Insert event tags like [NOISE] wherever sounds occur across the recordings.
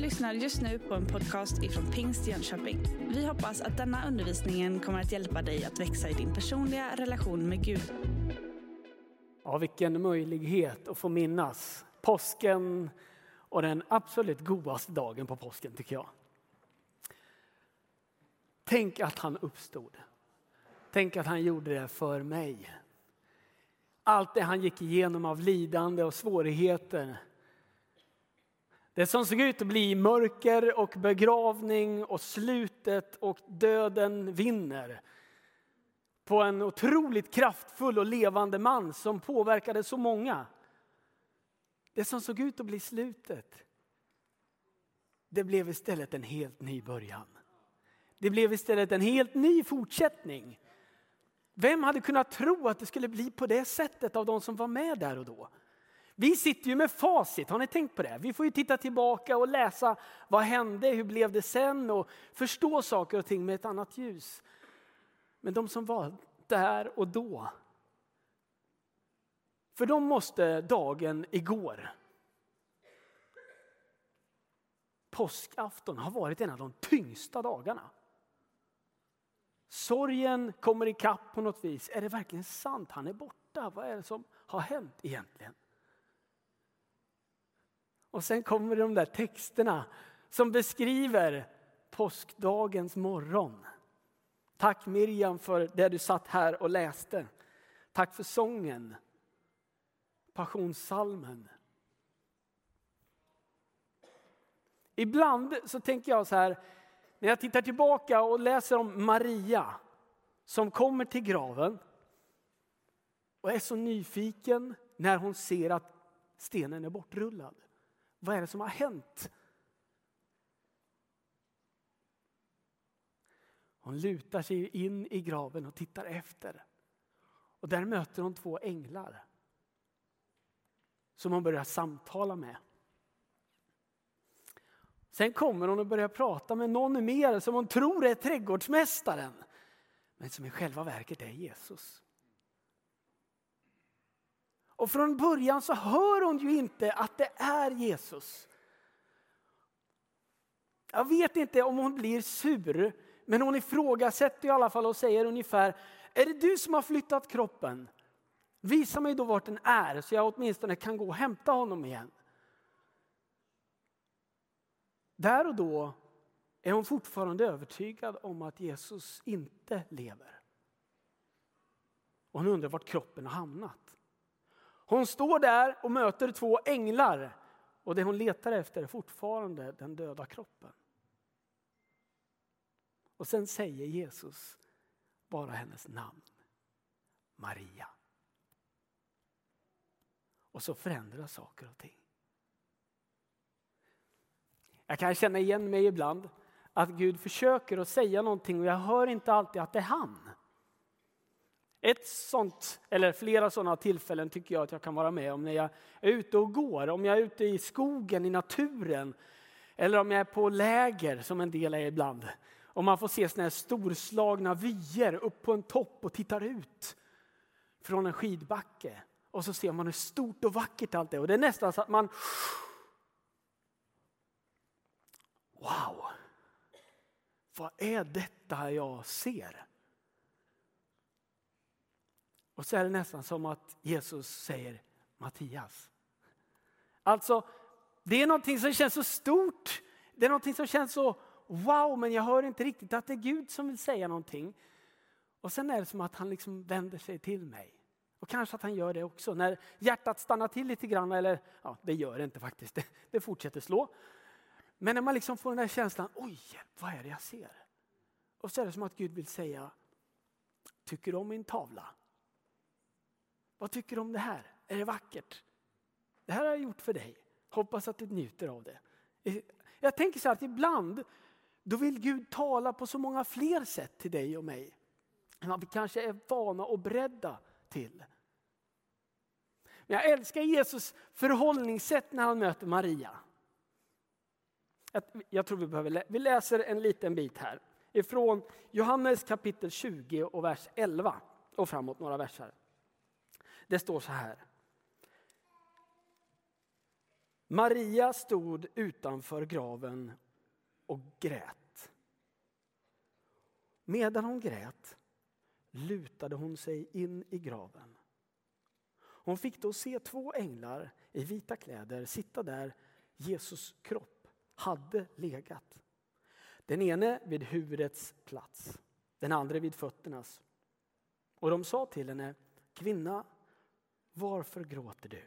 lyssnar just nu på en podcast ifrån Pingst Jönköping. Vi hoppas att denna undervisning kommer att hjälpa dig att växa i din personliga relation med Gud. Ja, vilken möjlighet att få minnas påsken och den absolut godaste dagen på påsken tycker jag. Tänk att han uppstod. Tänk att han gjorde det för mig. Allt det han gick igenom av lidande och svårigheter det som såg ut att bli mörker och begravning och slutet och döden vinner. På en otroligt kraftfull och levande man som påverkade så många. Det som såg ut att bli slutet, det blev istället en helt ny början. Det blev istället en helt ny fortsättning. Vem hade kunnat tro att det skulle bli på det sättet av de som var med där och då? Vi sitter ju med facit, har ni tänkt på det? Vi får ju titta tillbaka och läsa vad hände, hur blev det sen och förstå saker och ting med ett annat ljus. Men de som var där och då, för de måste dagen igår, påskafton har varit en av de tyngsta dagarna. Sorgen kommer ikapp på något vis. Är det verkligen sant? Han är borta. Vad är det som har hänt egentligen? Och sen kommer de där texterna som beskriver påskdagens morgon. Tack Miriam för det du satt här och läste. Tack för sången, passionssalmen. Ibland så tänker jag så här, när jag tittar tillbaka och läser om Maria som kommer till graven och är så nyfiken när hon ser att stenen är bortrullad. Vad är det som har hänt? Hon lutar sig in i graven och tittar efter. Och där möter hon två änglar som hon börjar samtala med. Sen kommer hon och börjar prata med någon mer som hon tror är trädgårdsmästaren. Men som i själva verket är Jesus. Och från början så hör hon ju inte att det är Jesus. Jag vet inte om hon blir sur, men hon ifrågasätter i alla fall och säger ungefär, är det du som har flyttat kroppen? Visa mig då vart den är så jag åtminstone kan gå och hämta honom igen. Där och då är hon fortfarande övertygad om att Jesus inte lever. Och hon undrar vart kroppen har hamnat. Hon står där och möter två änglar och det hon letar efter är fortfarande den döda kroppen. Och sen säger Jesus bara hennes namn. Maria. Och så förändras saker och ting. Jag kan känna igen mig ibland att Gud försöker att säga någonting och jag hör inte alltid att det är han. Ett sånt, eller flera sådana tillfällen tycker jag att jag kan vara med om när jag är ute och går. Om jag är ute i skogen, i naturen. Eller om jag är på läger som en del är ibland. Om man får se såna här storslagna vyer upp på en topp och tittar ut från en skidbacke. Och så ser man hur stort och vackert allt är. Och det är nästan så att man... Wow! Vad är detta jag ser? Och så är det nästan som att Jesus säger Mattias. Alltså, det är någonting som känns så stort. Det är någonting som känns så wow, men jag hör inte riktigt att det är Gud som vill säga någonting. Och sen är det som att han liksom vänder sig till mig. Och kanske att han gör det också. När hjärtat stannar till lite grann, eller ja, det gör det inte faktiskt, det, det fortsätter slå. Men när man liksom får den där känslan, oj, vad är det jag ser? Och så är det som att Gud vill säga, tycker du om min tavla? Vad tycker du om det här? Är det vackert? Det här har jag gjort för dig. Hoppas att du njuter av det. Jag tänker så här att ibland då vill Gud tala på så många fler sätt till dig och mig än vad vi kanske är vana och beredda till. Men jag älskar Jesus förhållningssätt när han möter Maria. Jag tror vi behöver, vi läser en liten bit här ifrån Johannes kapitel 20 och vers 11 och framåt några verser. Det står så här. Maria stod utanför graven och grät. Medan hon grät lutade hon sig in i graven. Hon fick då se två änglar i vita kläder sitta där Jesus kropp hade legat. Den ene vid huvudets plats, den andra vid fötternas. Och de sa till henne, kvinna, varför gråter du?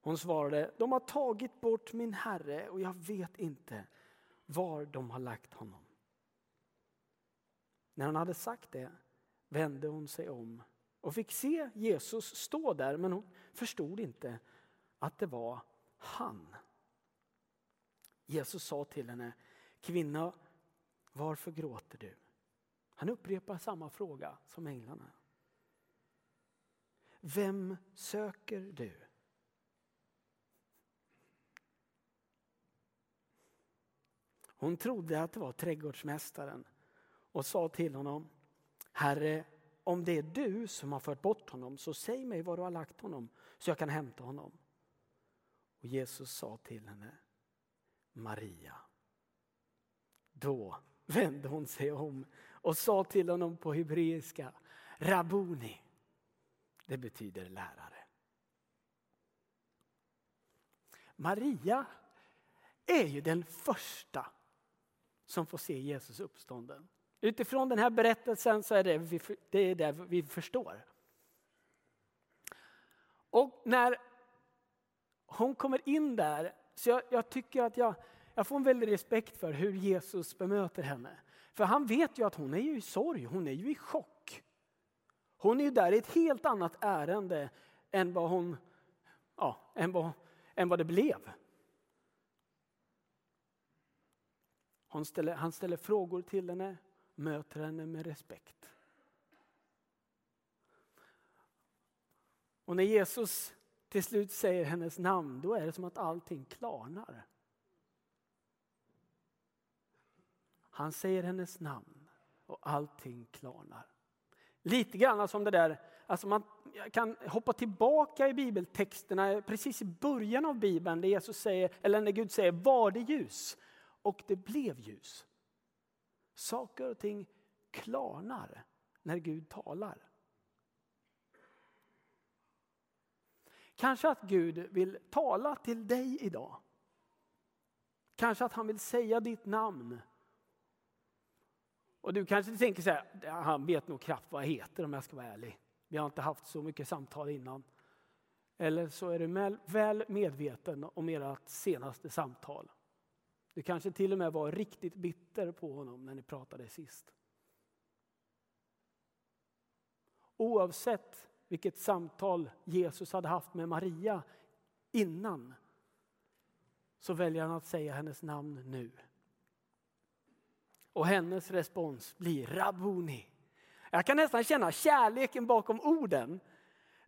Hon svarade, de har tagit bort min herre och jag vet inte var de har lagt honom. När hon hade sagt det vände hon sig om och fick se Jesus stå där men hon förstod inte att det var han. Jesus sa till henne, kvinna varför gråter du? Han upprepar samma fråga som änglarna. Vem söker du? Hon trodde att det var trädgårdsmästaren och sa till honom, Herre, om det är du som har fört bort honom så säg mig var du har lagt honom så jag kan hämta honom. Och Jesus sa till henne, Maria. Då vände hon sig om och sa till honom på hebreiska, Rabuni. Det betyder lärare. Maria är ju den första som får se Jesus uppstånden. Utifrån den här berättelsen så är det vi, det är det vi förstår. Och när hon kommer in där, så jag, jag tycker att jag, jag får en väldig respekt för hur Jesus bemöter henne. För han vet ju att hon är ju i sorg, hon är ju i chock. Hon är ju där i ett helt annat ärende än vad, hon, ja, än vad, än vad det blev. Hon ställer, han ställer frågor till henne, möter henne med respekt. Och när Jesus till slut säger hennes namn, då är det som att allting klarnar. Han säger hennes namn och allting klarnar. Lite grann som det där, alltså man kan hoppa tillbaka i bibeltexterna precis i början av bibeln där Jesus säger, eller när Gud säger var det ljus och det blev ljus. Saker och ting klarnar när Gud talar. Kanske att Gud vill tala till dig idag. Kanske att han vill säga ditt namn. Och du kanske tänker så här, han vet nog knappt vad jag heter om jag ska vara ärlig. Vi har inte haft så mycket samtal innan. Eller så är du väl medveten om ert senaste samtal. Du kanske till och med var riktigt bitter på honom när ni pratade sist. Oavsett vilket samtal Jesus hade haft med Maria innan så väljer han att säga hennes namn nu. Och hennes respons blir Rabuni. Jag kan nästan känna kärleken bakom orden.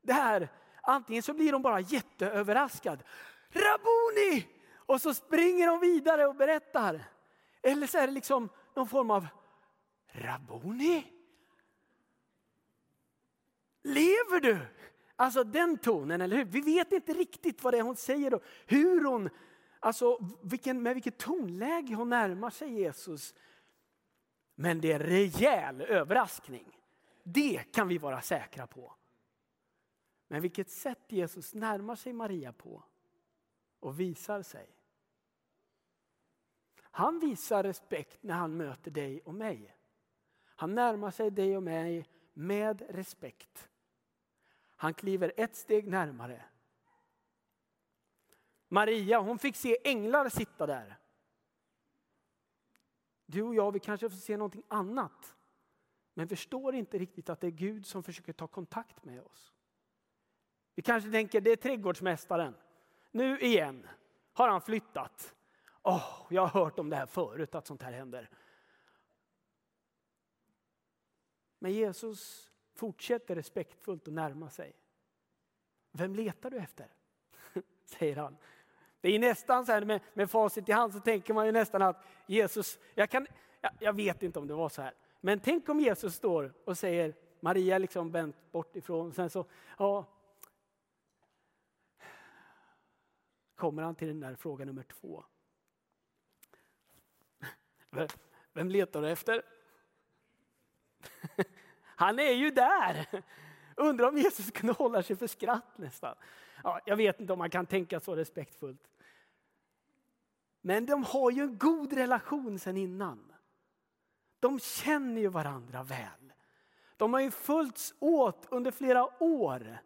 Det här, antingen så blir hon bara jätteöverraskad. Rabuni! Och så springer de vidare och berättar. Eller så är det liksom någon form av Rabuni? Lever du? Alltså den tonen, eller hur? Vi vet inte riktigt vad det är hon säger och hur hon, alltså vilken, med vilket tonläge hon närmar sig Jesus. Men det är en rejäl överraskning. Det kan vi vara säkra på. Men vilket sätt Jesus närmar sig Maria på och visar sig. Han visar respekt när han möter dig och mig. Han närmar sig dig och mig med respekt. Han kliver ett steg närmare. Maria hon fick se änglar sitta där. Du och jag vi kanske får se någonting annat. Men förstår inte riktigt att det är Gud som försöker ta kontakt med oss. Vi kanske tänker det är trädgårdsmästaren. Nu igen har han flyttat. Oh, jag har hört om det här förut, att sånt här händer. Men Jesus fortsätter respektfullt att närma sig. Vem letar du efter? [LAUGHS] Säger han. Det är nästan så här med, med facit i hand så tänker man ju nästan att Jesus, jag, kan, jag, jag vet inte om det var så här, men tänk om Jesus står och säger, Maria liksom vänt bort ifrån, sen så, ja, kommer han till den där fråga nummer två. Vem letar du efter? [LAUGHS] Han är ju där! Undrar om Jesus kunde hålla sig för skratt nästan. Ja, jag vet inte om man kan tänka så respektfullt. Men de har ju en god relation sen innan. De känner ju varandra väl. De har ju följts åt under flera år.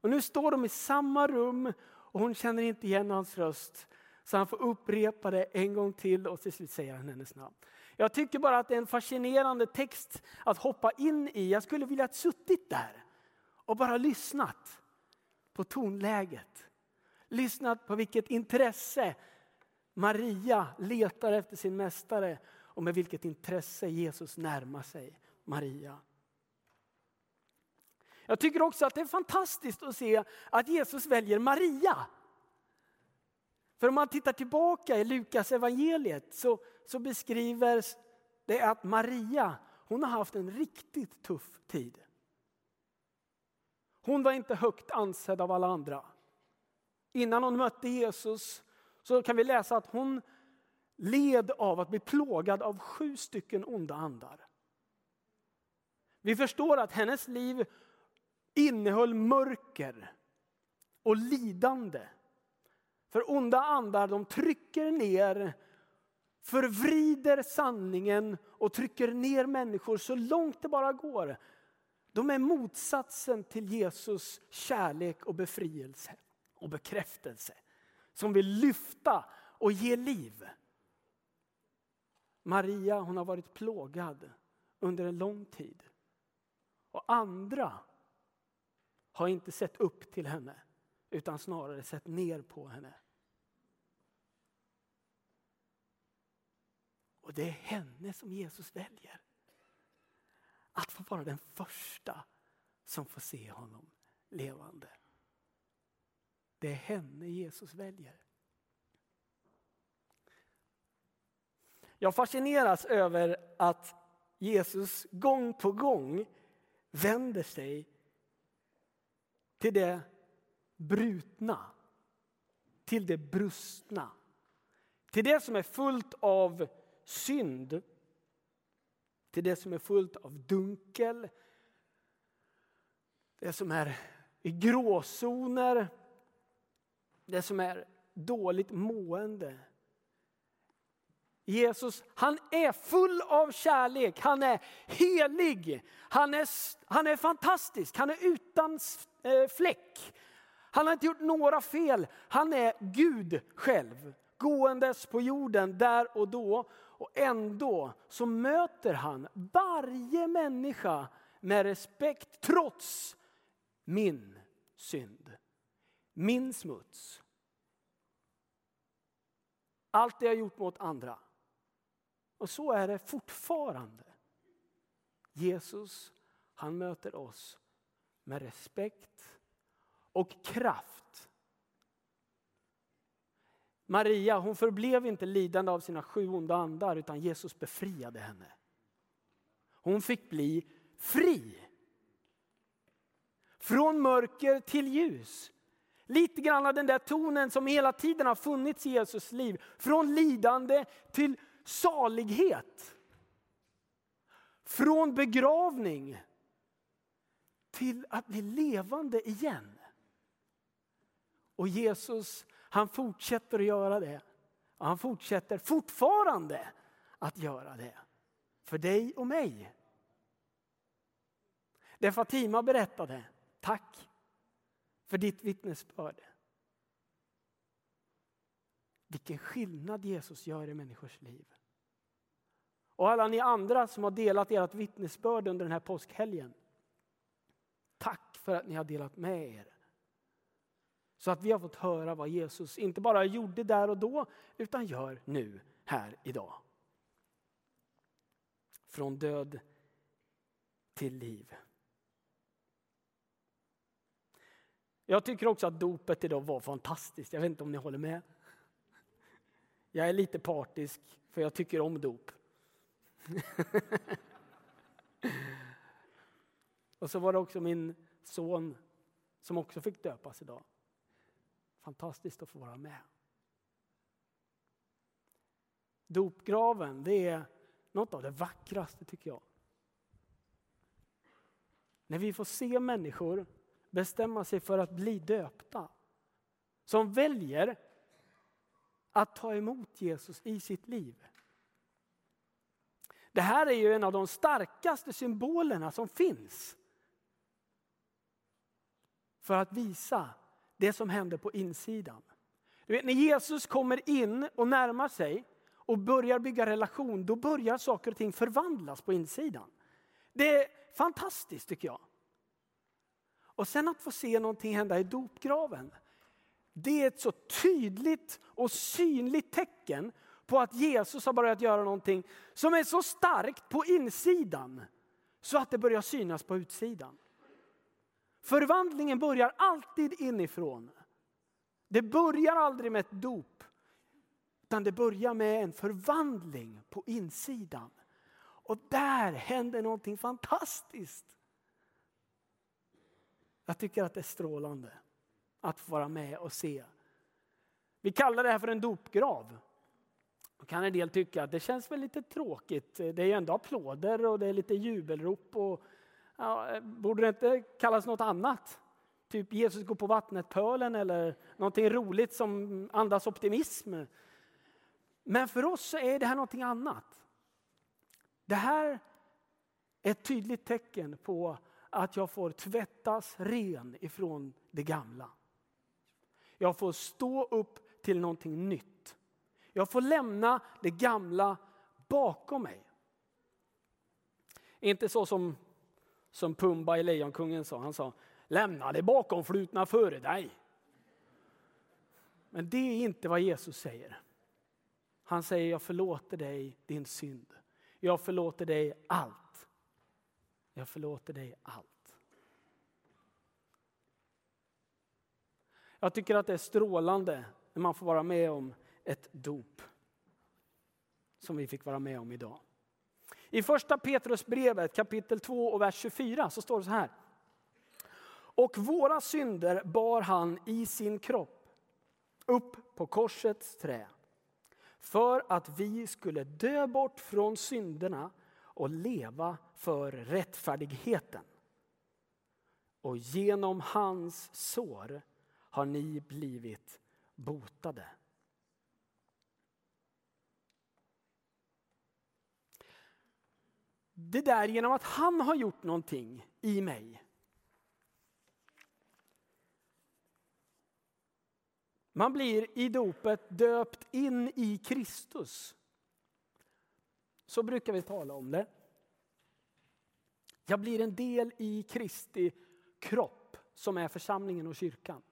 Och nu står de i samma rum och hon känner inte igen hans röst. Så han får upprepa det en gång till och till slut säger han hennes namn. Jag tycker bara att det är en fascinerande text att hoppa in i. Jag skulle vilja ha suttit där och bara lyssnat på tonläget. Lyssnat på vilket intresse Maria letar efter sin mästare och med vilket intresse Jesus närmar sig Maria. Jag tycker också att det är fantastiskt att se att Jesus väljer Maria. För om man tittar tillbaka i Lukas evangeliet så, så beskriver det att Maria hon har haft en riktigt tuff tid. Hon var inte högt ansedd av alla andra. Innan hon mötte Jesus så kan vi läsa att hon led av att bli plågad av sju stycken onda andar. Vi förstår att hennes liv innehöll mörker och lidande. För onda andar de trycker ner, förvrider sanningen och trycker ner människor så långt det bara går. De är motsatsen till Jesus kärlek och befrielse och bekräftelse. Som vill lyfta och ge liv. Maria hon har varit plågad under en lång tid. Och andra har inte sett upp till henne utan snarare sett ner på henne. Och det är henne som Jesus väljer. Att få vara den första som får se honom levande. Det är henne Jesus väljer. Jag fascineras över att Jesus gång på gång vänder sig till det brutna, till det brustna. Till det som är fullt av synd, till det som är fullt av dunkel, det som är i gråzoner, det som är dåligt mående. Jesus, han är full av kärlek, han är helig, han är, han är fantastisk, han är utan eh, fläck. Han har inte gjort några fel, han är Gud själv gåendes på jorden där och då. Och ändå så möter han varje människa med respekt trots min synd, min smuts. Allt det jag gjort mot andra. Och så är det fortfarande. Jesus, han möter oss med respekt och kraft. Maria hon förblev inte lidande av sina sju onda andar utan Jesus befriade henne. Hon fick bli fri. Från mörker till ljus. Lite grann av den där tonen som hela tiden har funnits i Jesus liv. Från lidande till salighet. Från begravning till att bli levande igen. Och Jesus han fortsätter att göra det. Och han fortsätter fortfarande att göra det. För dig och mig. Det Fatima berättade, tack för ditt vittnesbörd. Vilken skillnad Jesus gör i människors liv. Och alla ni andra som har delat ert vittnesbörd under den här påskhelgen. Tack för att ni har delat med er. Så att vi har fått höra vad Jesus inte bara gjorde där och då, utan gör nu, här, idag. Från död till liv. Jag tycker också att dopet idag var fantastiskt. Jag vet inte om ni håller med? Jag är lite partisk, för jag tycker om dop. [LAUGHS] och så var det också min son som också fick döpas idag. Fantastiskt att få vara med. Dopgraven, det är något av det vackraste tycker jag. När vi får se människor bestämma sig för att bli döpta. Som väljer att ta emot Jesus i sitt liv. Det här är ju en av de starkaste symbolerna som finns. För att visa det som händer på insidan. Du vet, när Jesus kommer in och närmar sig och börjar bygga relation, då börjar saker och ting förvandlas på insidan. Det är fantastiskt tycker jag. Och sen att få se någonting hända i dopgraven. Det är ett så tydligt och synligt tecken på att Jesus har börjat göra någonting som är så starkt på insidan så att det börjar synas på utsidan. Förvandlingen börjar alltid inifrån. Det börjar aldrig med ett dop. Utan det börjar med en förvandling på insidan. Och där händer någonting fantastiskt. Jag tycker att det är strålande att få vara med och se. Vi kallar det här för en dopgrav. Då kan en del tycka att det känns väl lite tråkigt. Det är ju ändå applåder och det är lite jubelrop. Och, ja, borde det inte kallas något annat? Typ Jesus går på vattnet-pölen eller någonting roligt som andas optimism. Men för oss är det här någonting annat. Det här är ett tydligt tecken på att jag får tvättas ren ifrån det gamla. Jag får stå upp till någonting nytt. Jag får lämna det gamla bakom mig. Inte så som, som Pumba i Lejonkungen sa. Han sa lämna det bakomflutna före dig. Men det är inte vad Jesus säger. Han säger jag förlåter dig din synd. Jag förlåter dig allt. Jag förlåter dig allt. Jag tycker att det är strålande när man får vara med om ett dop. Som vi fick vara med om idag. I första Petrusbrevet kapitel 2 och vers 24 så står det så här. Och våra synder bar han i sin kropp upp på korsets trä för att vi skulle dö bort från synderna och leva för rättfärdigheten. Och genom hans sår har ni blivit botade. Det där genom att han har gjort någonting i mig. Man blir i dopet döpt in i Kristus. Så brukar vi tala om det. Jag blir en del i Kristi kropp som är församlingen och kyrkan.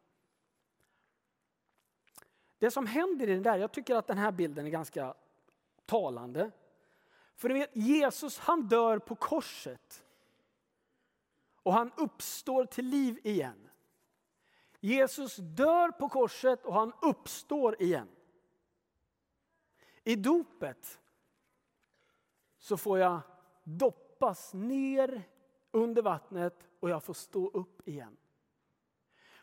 Det som händer i den där, jag tycker att den här bilden är ganska talande. För ni vet, Jesus han dör på korset. Och han uppstår till liv igen. Jesus dör på korset och han uppstår igen. I dopet så får jag doppas ner under vattnet och jag får stå upp igen.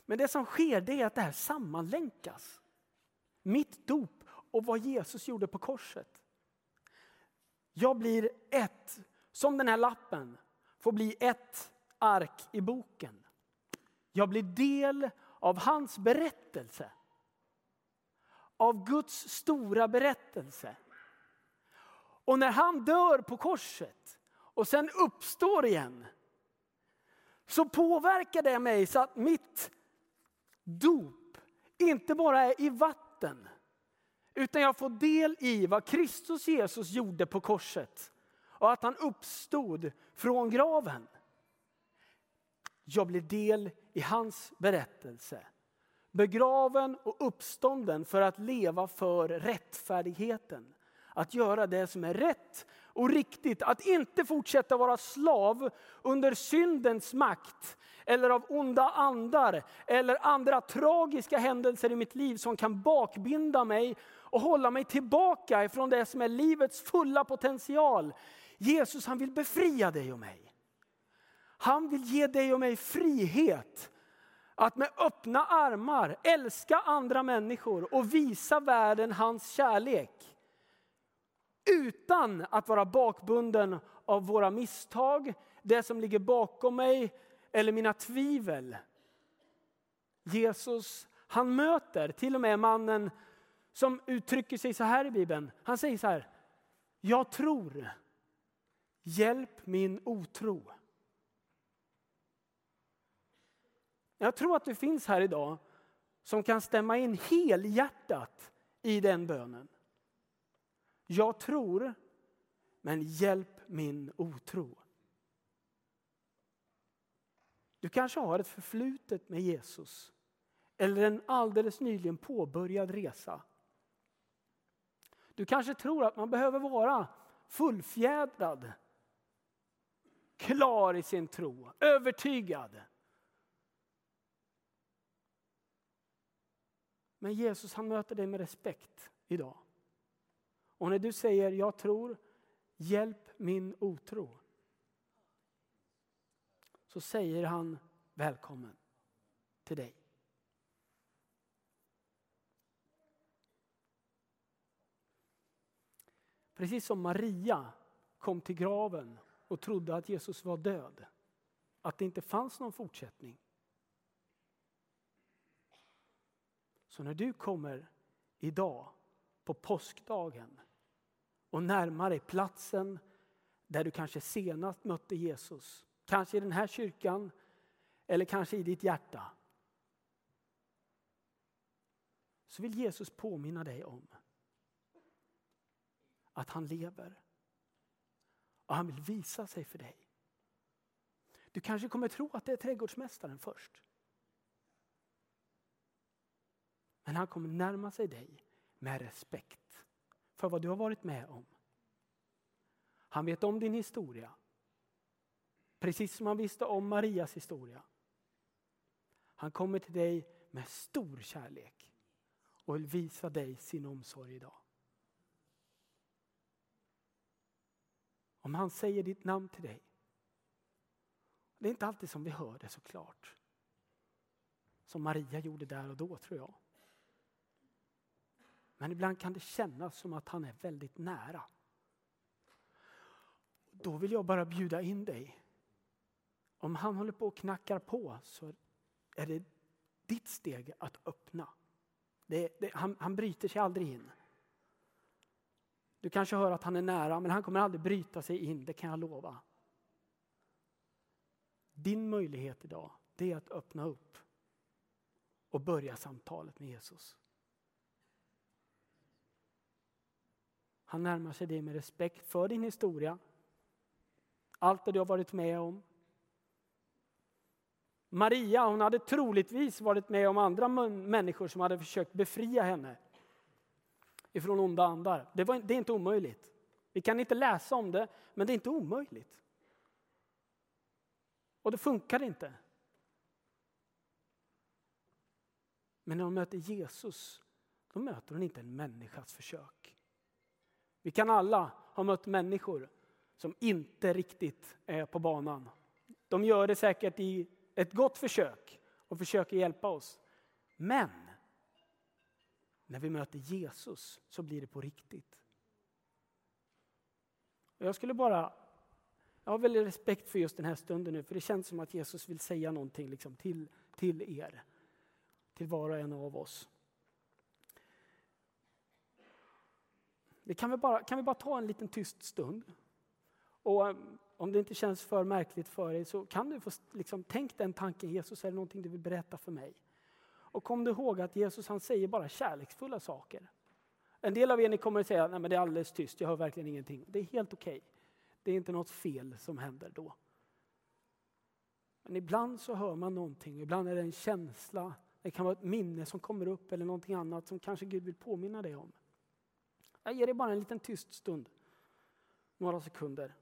Men det som sker det är att det här sammanlänkas. Mitt dop och vad Jesus gjorde på korset. Jag blir ett, som den här lappen, får bli ett ark i boken. Jag blir del av hans berättelse. Av Guds stora berättelse. Och när han dör på korset och sen uppstår igen så påverkar det mig så att mitt dop inte bara är i vatten utan jag får del i vad Kristus Jesus gjorde på korset och att han uppstod från graven. Jag blir del i hans berättelse. Begraven och uppstånden för att leva för rättfärdigheten. Att göra det som är rätt och riktigt. Att inte fortsätta vara slav under syndens makt eller av onda andar eller andra tragiska händelser i mitt liv som kan bakbinda mig och hålla mig tillbaka ifrån det som är livets fulla potential. Jesus han vill befria dig och mig. Han vill ge dig och mig frihet Att med öppna armar älska andra människor och visa världen hans kärlek. Utan att vara bakbunden av våra misstag, det som ligger bakom mig eller mina tvivel. Jesus, han möter till och med mannen som uttrycker sig så här i Bibeln. Han säger så här, jag tror, hjälp min otro. Jag tror att du finns här idag som kan stämma in helhjärtat i den bönen. Jag tror, men hjälp min otro. Du kanske har ett förflutet med Jesus eller en alldeles nyligen påbörjad resa. Du kanske tror att man behöver vara fullfjädrad, klar i sin tro, övertygad. Men Jesus han möter dig med respekt idag. Och när du säger jag tror, hjälp min otro. Så säger han välkommen till dig. Precis som Maria kom till graven och trodde att Jesus var död. Att det inte fanns någon fortsättning. Så när du kommer idag på påskdagen och närma dig platsen där du kanske senast mötte Jesus. Kanske i den här kyrkan eller kanske i ditt hjärta. Så vill Jesus påminna dig om att han lever. Och han vill visa sig för dig. Du kanske kommer tro att det är trädgårdsmästaren först. Men han kommer närma sig dig med respekt för vad du har varit med om. Han vet om din historia. Precis som han visste om Marias historia. Han kommer till dig med stor kärlek och vill visa dig sin omsorg idag. Om han säger ditt namn till dig. Det är inte alltid som vi hör det såklart. Som Maria gjorde där och då tror jag. Men ibland kan det kännas som att han är väldigt nära. Då vill jag bara bjuda in dig. Om han håller på och knackar på så är det ditt steg att öppna. Det, det, han, han bryter sig aldrig in. Du kanske hör att han är nära, men han kommer aldrig bryta sig in, det kan jag lova. Din möjlighet idag, det är att öppna upp och börja samtalet med Jesus. Han närmar sig dig med respekt för din historia. Allt det du har varit med om. Maria hon hade troligtvis varit med om andra människor som hade försökt befria henne ifrån onda andar. Det, var, det är inte omöjligt. Vi kan inte läsa om det, men det är inte omöjligt. Och det funkar inte. Men när hon möter Jesus, då möter hon inte en människas försök. Vi kan alla ha mött människor som inte riktigt är på banan. De gör det säkert i ett gott försök och försöker hjälpa oss. Men när vi möter Jesus så blir det på riktigt. Jag skulle bara, jag har väldigt respekt för just den här stunden nu, för det känns som att Jesus vill säga någonting liksom till, till er. Till var och en av oss. Vi kan, vi bara, kan vi bara ta en liten tyst stund? Och eh, om det inte känns för märkligt för dig så kan du få liksom, tänk den tanken, Jesus är det någonting du vill berätta för mig? Och kom du ihåg att Jesus han säger bara kärleksfulla saker. En del av er ni kommer att säga, nej men det är alldeles tyst, jag hör verkligen ingenting. Det är helt okej. Okay. Det är inte något fel som händer då. Men ibland så hör man någonting, ibland är det en känsla, det kan vara ett minne som kommer upp eller någonting annat som kanske Gud vill påminna dig om. Jag ger dig bara en liten tyst stund, några sekunder,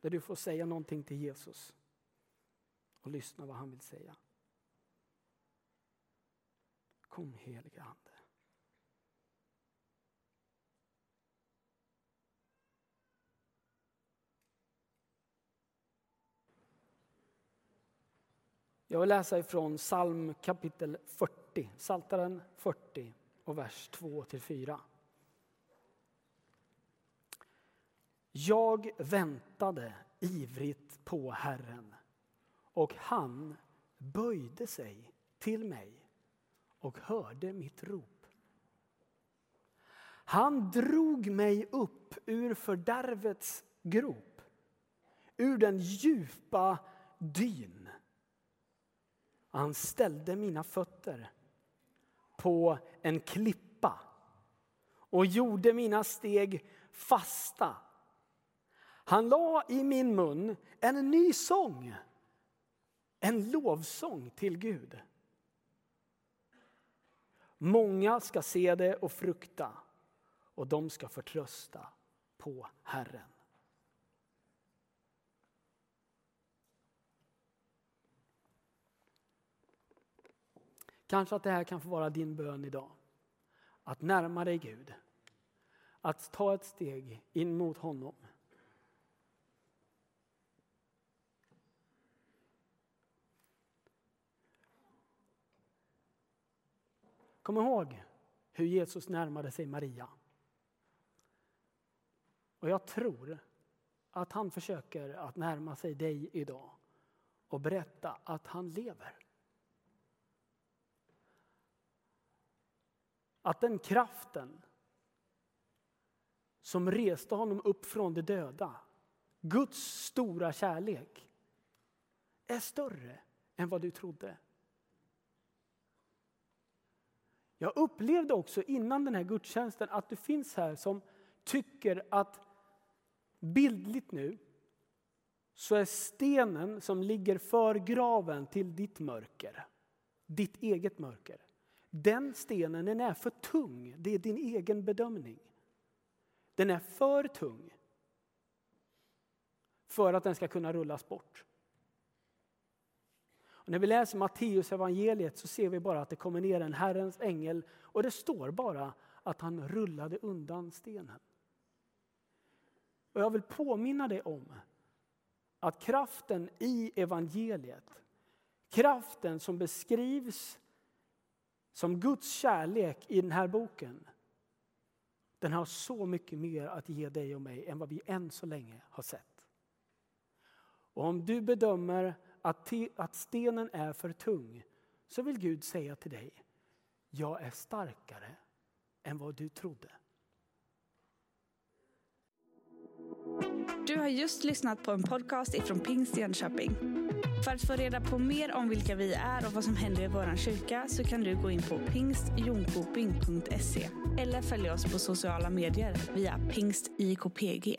där du får säga någonting till Jesus och lyssna vad han vill säga. Kom helige Ande. Jag vill läsa ifrån psalm kapitel 40, Saltaren 40 och vers 2 4. Jag väntade ivrigt på Herren och han böjde sig till mig och hörde mitt rop. Han drog mig upp ur fördärvets grop, ur den djupa dyn. Han ställde mina fötter på en klippa och gjorde mina steg fasta. Han la i min mun en ny sång, en lovsång till Gud. Många ska se det och frukta och de ska förtrösta på Herren. Kanske att det här kan få vara din bön idag. Att närma dig Gud. Att ta ett steg in mot honom. Kom ihåg hur Jesus närmade sig Maria. Och jag tror att han försöker att närma sig dig idag och berätta att han lever. Att den kraften som reste honom upp från de döda, Guds stora kärlek, är större än vad du trodde. Jag upplevde också innan den här gudstjänsten att det finns här som tycker att bildligt nu så är stenen som ligger för graven till ditt mörker, ditt eget mörker. Den stenen den är för tung, det är din egen bedömning. Den är för tung för att den ska kunna rullas bort. Och när vi läser Matteus evangeliet så ser vi bara att det kommer ner en Herrens ängel och det står bara att han rullade undan stenen. Och jag vill påminna dig om att kraften i evangeliet, kraften som beskrivs som Guds kärlek i den här boken, den har så mycket mer att ge dig och mig än vad vi än så länge har sett. Och om du bedömer att, att stenen är för tung så vill Gud säga till dig, jag är starkare än vad du trodde. Du har just lyssnat på en podcast ifrån Pingst Jönköping. För att få reda på mer om vilka vi är och vad som händer i vår kyrka så kan du gå in på pingstjonkoping.se eller följa oss på sociala medier via pingstikpg.